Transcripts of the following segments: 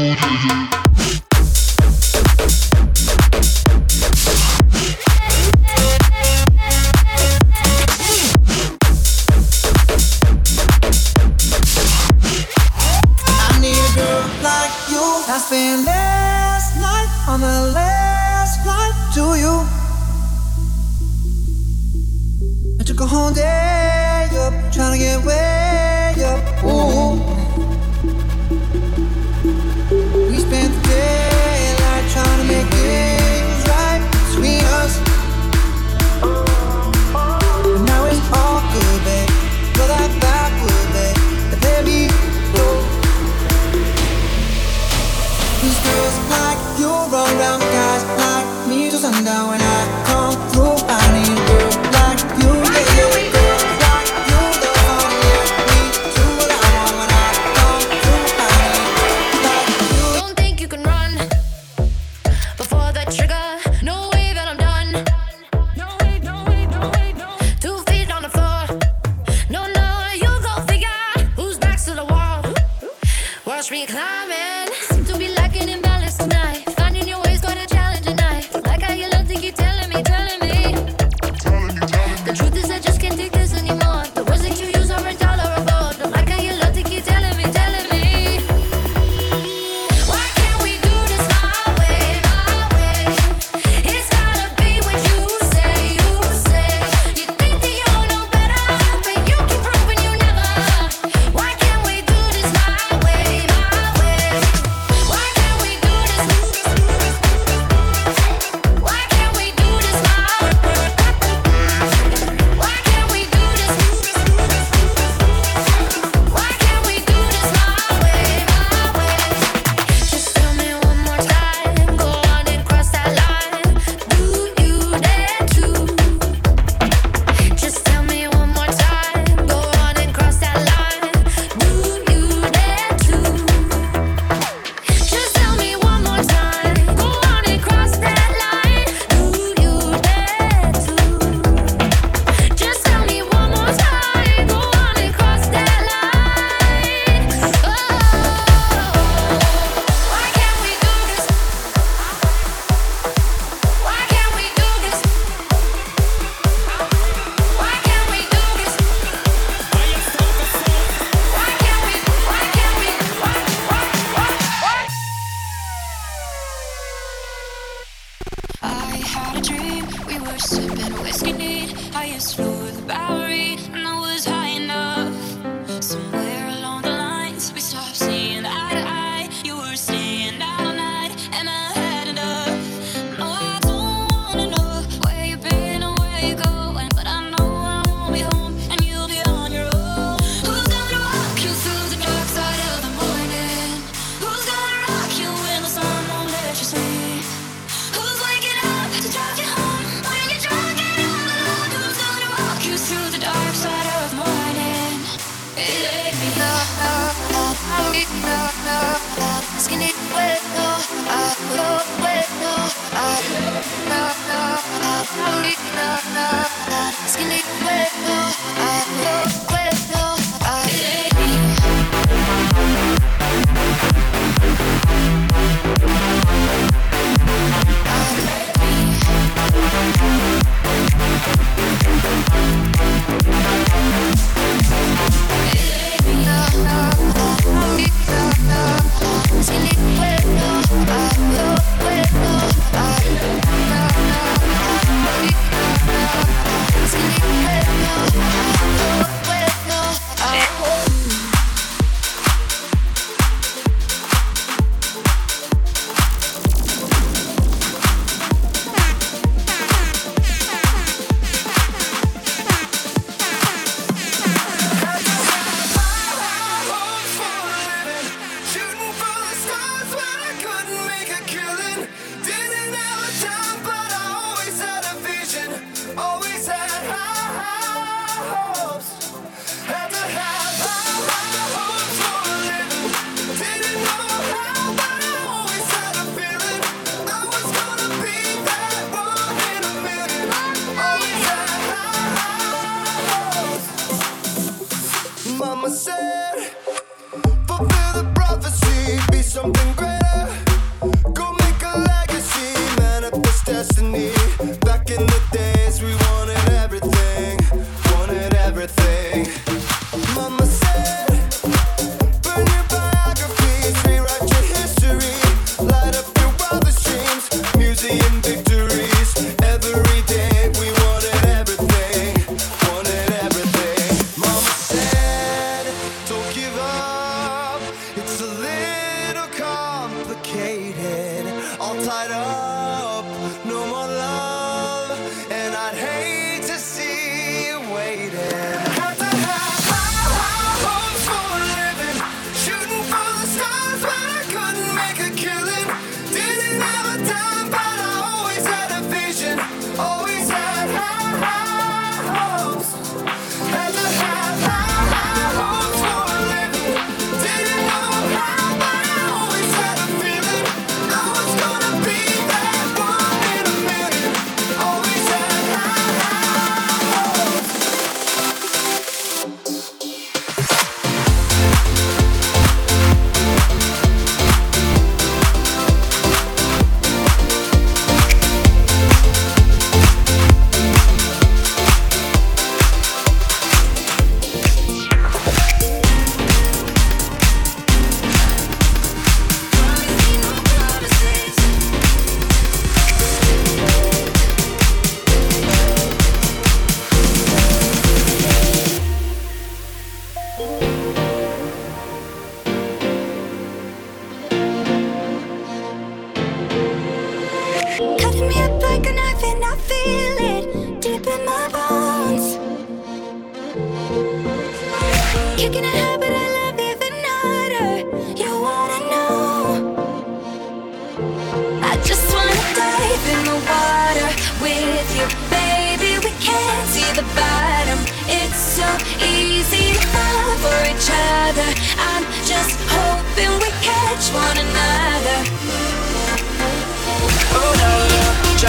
otg had a dream. We were sipping whiskey neat. Highest floor of the Bowery, and I was.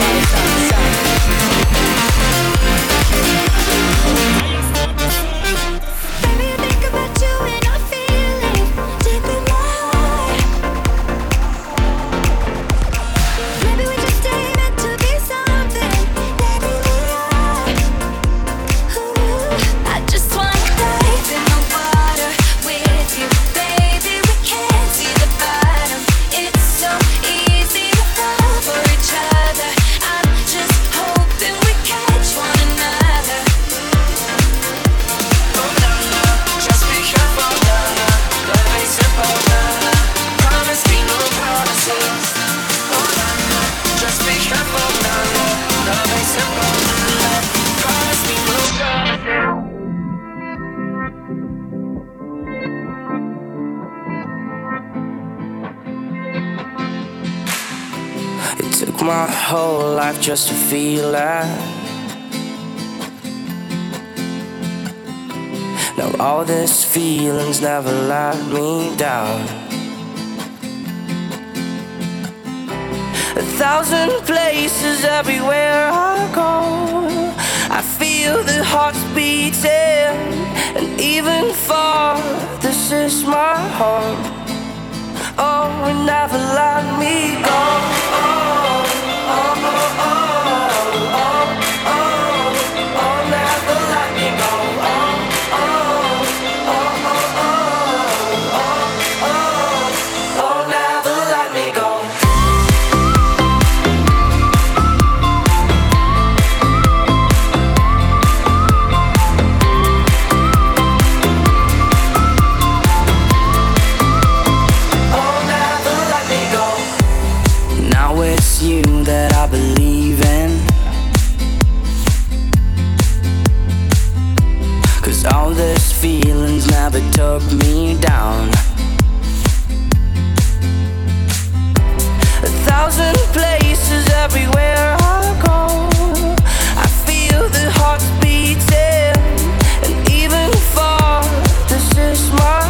Satan. To feel that. Now all these feelings never let me down. A thousand places everywhere I go. I feel the hearts beating, and even far, this is my home. Oh, never let me go. Oh, oh, oh. oh. Cause all these feelings never took me down. A thousand places everywhere I go. I feel the heart beating, and even far, this is my.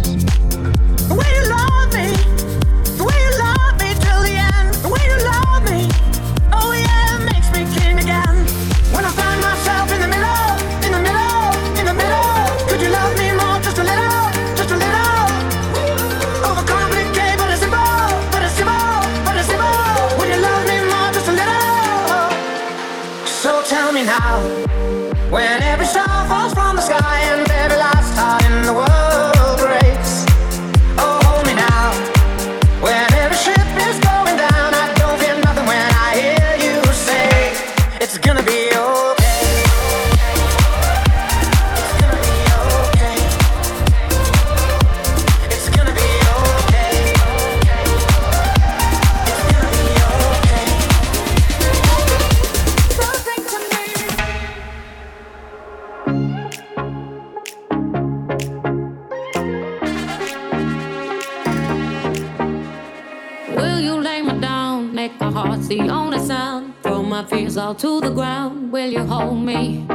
my fears all to the ground. Will you hold me?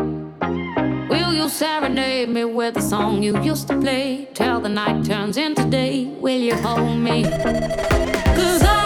Will you serenade me with the song you used to play? Till the night turns into day, will you hold me? Cause I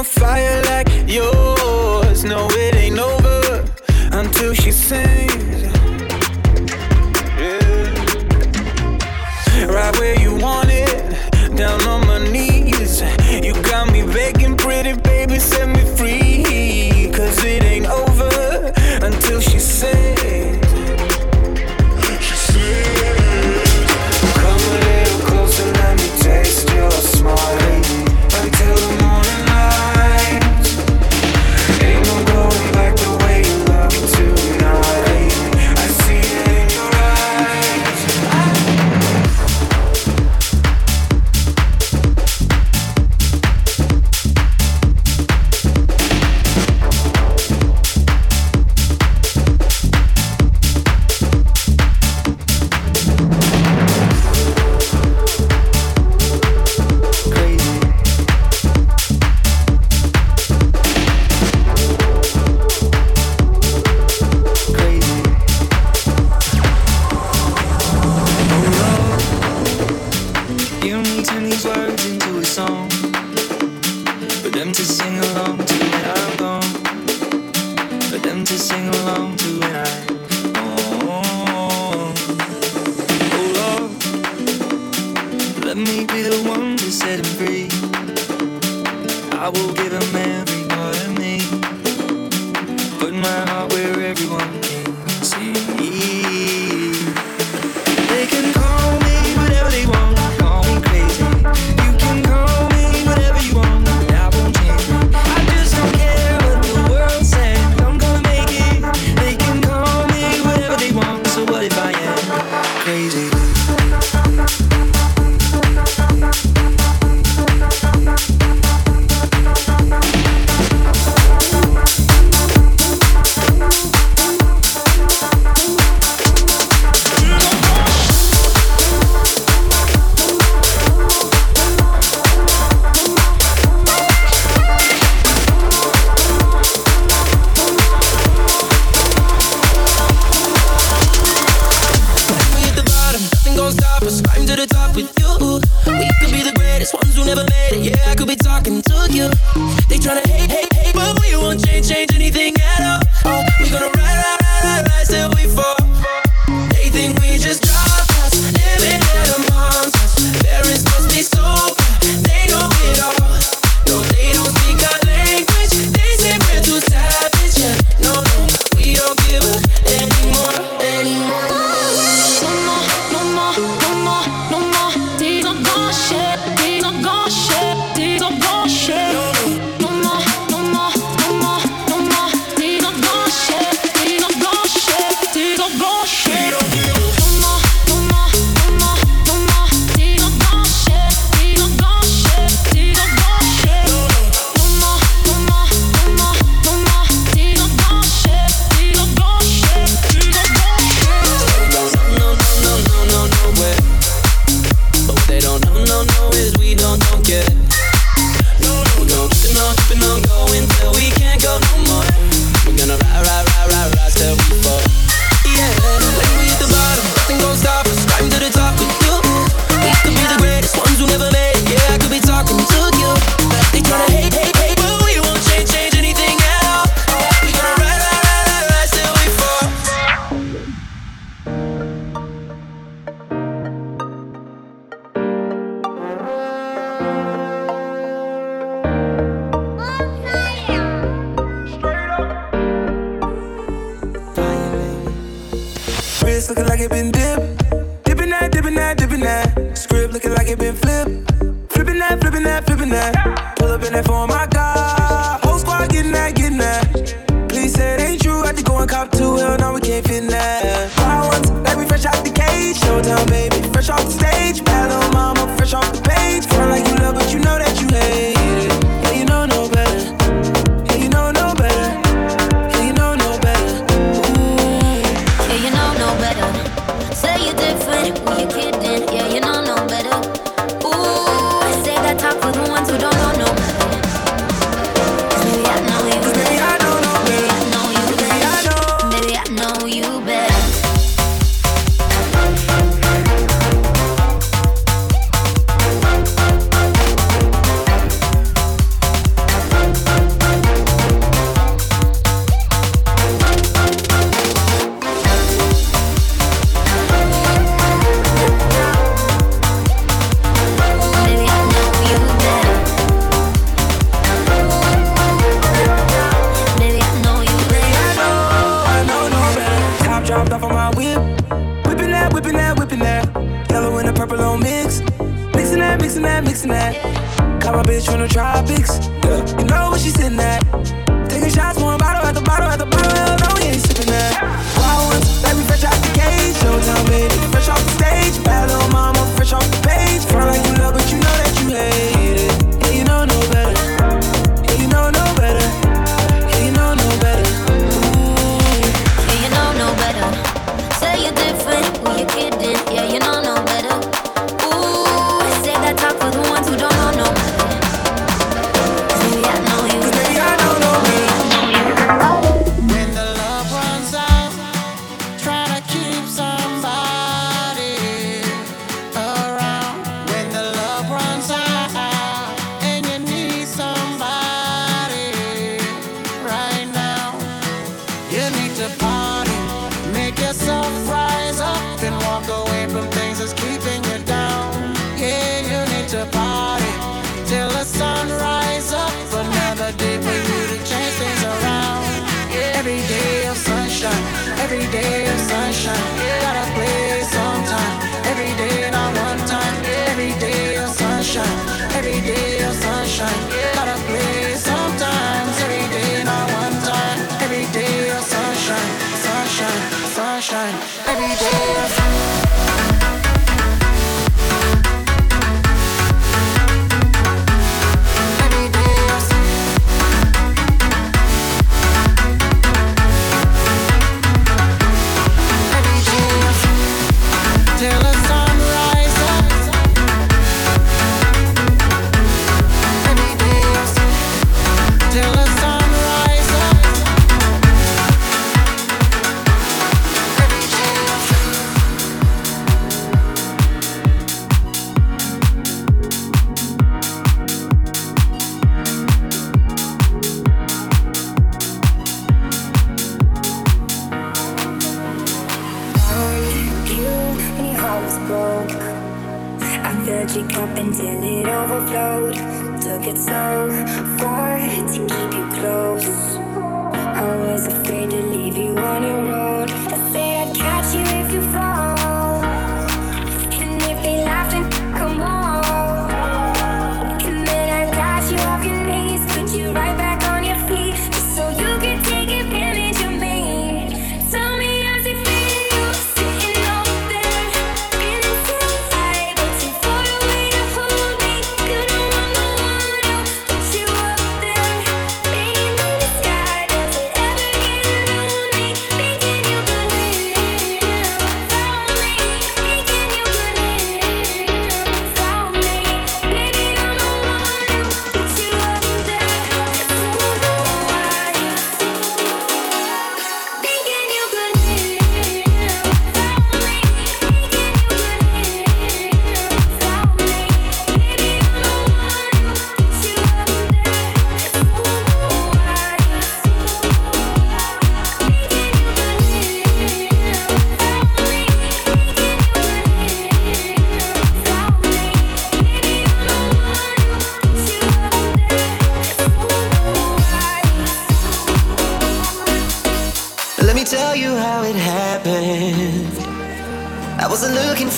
a fire like yours. No, it ain't over until she sings.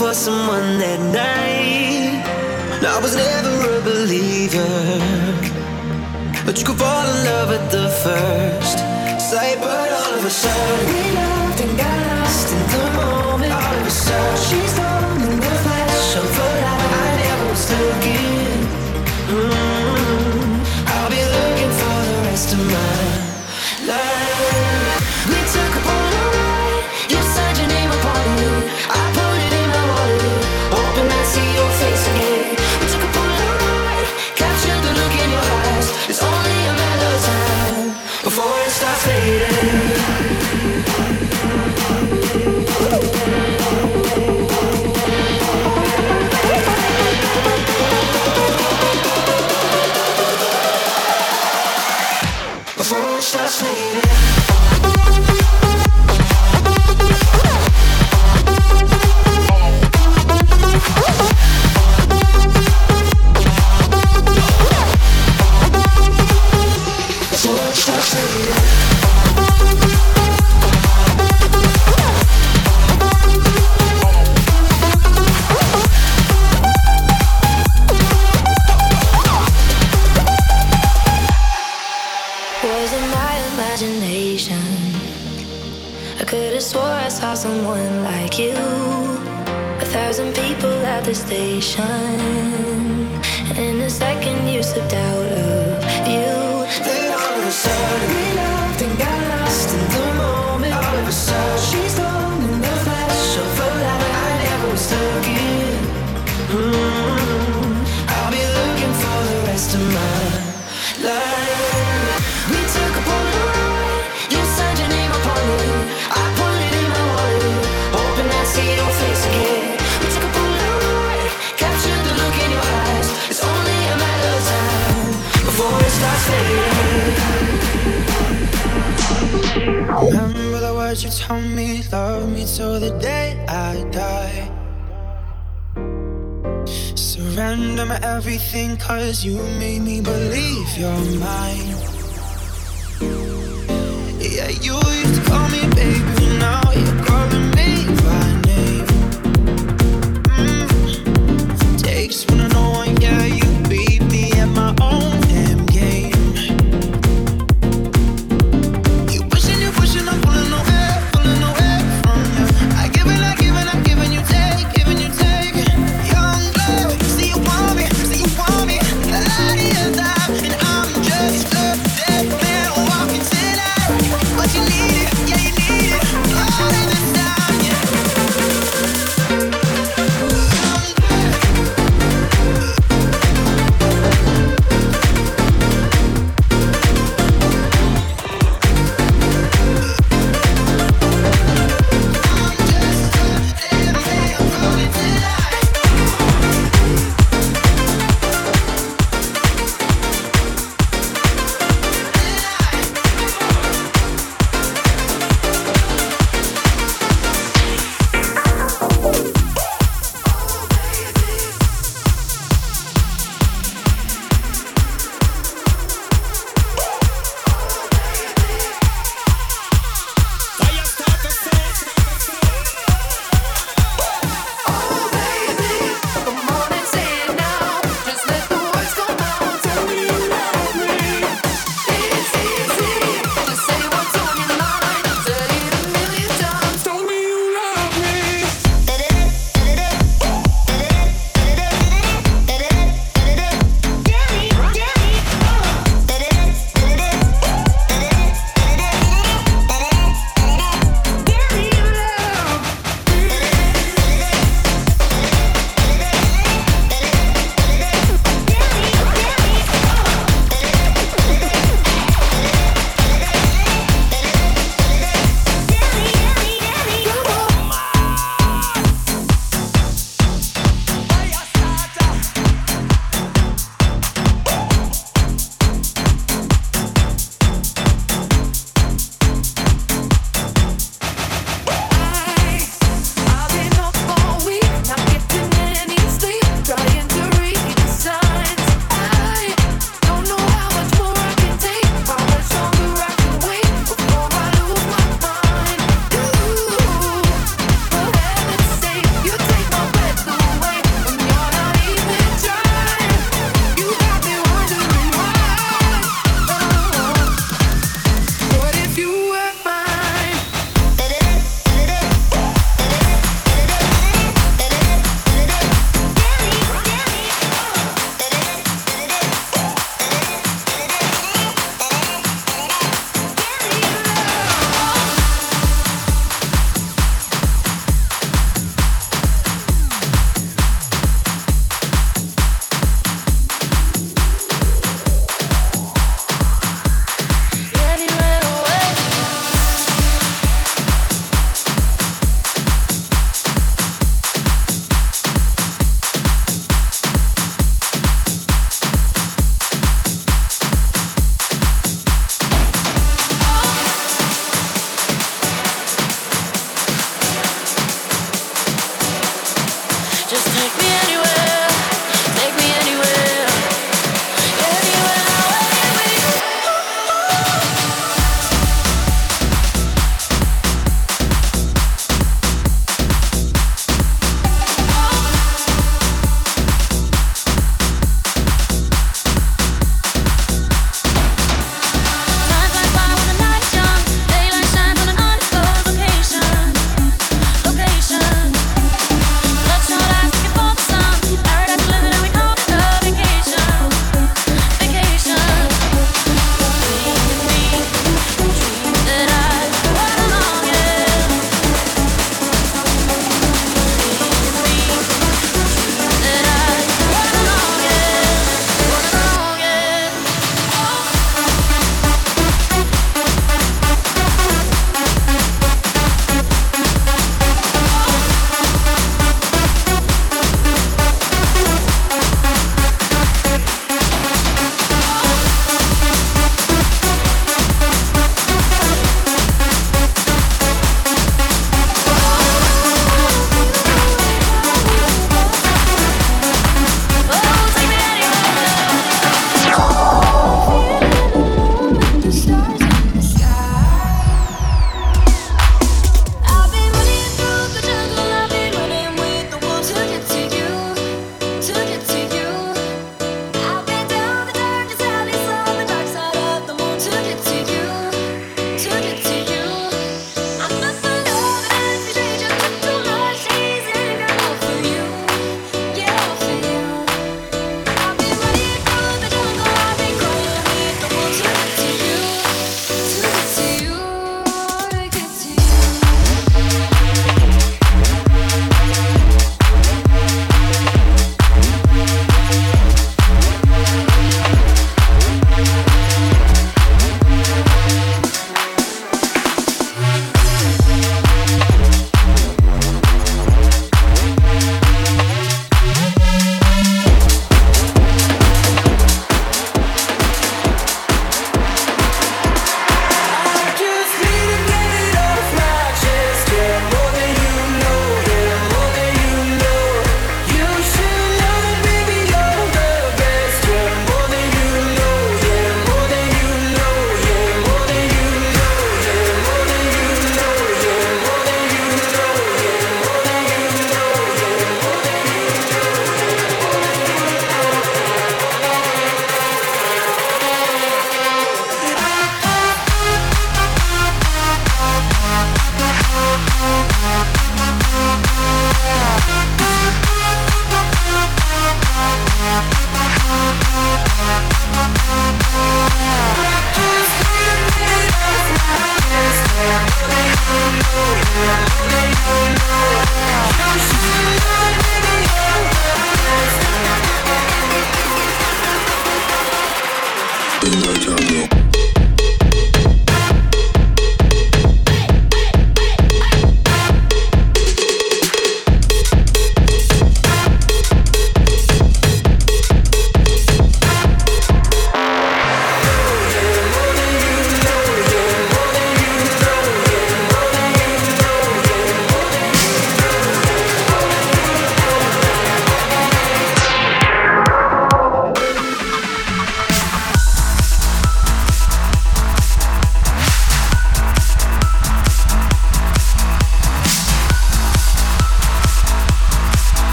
for someone that night. I was never a believer, but you could fall in love at the first sight. But all of a sudden, we loved and got lost in the moment. All of a sudden, she's gone in the flash. You made me believe you're mine.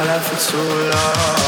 Been silent for too long.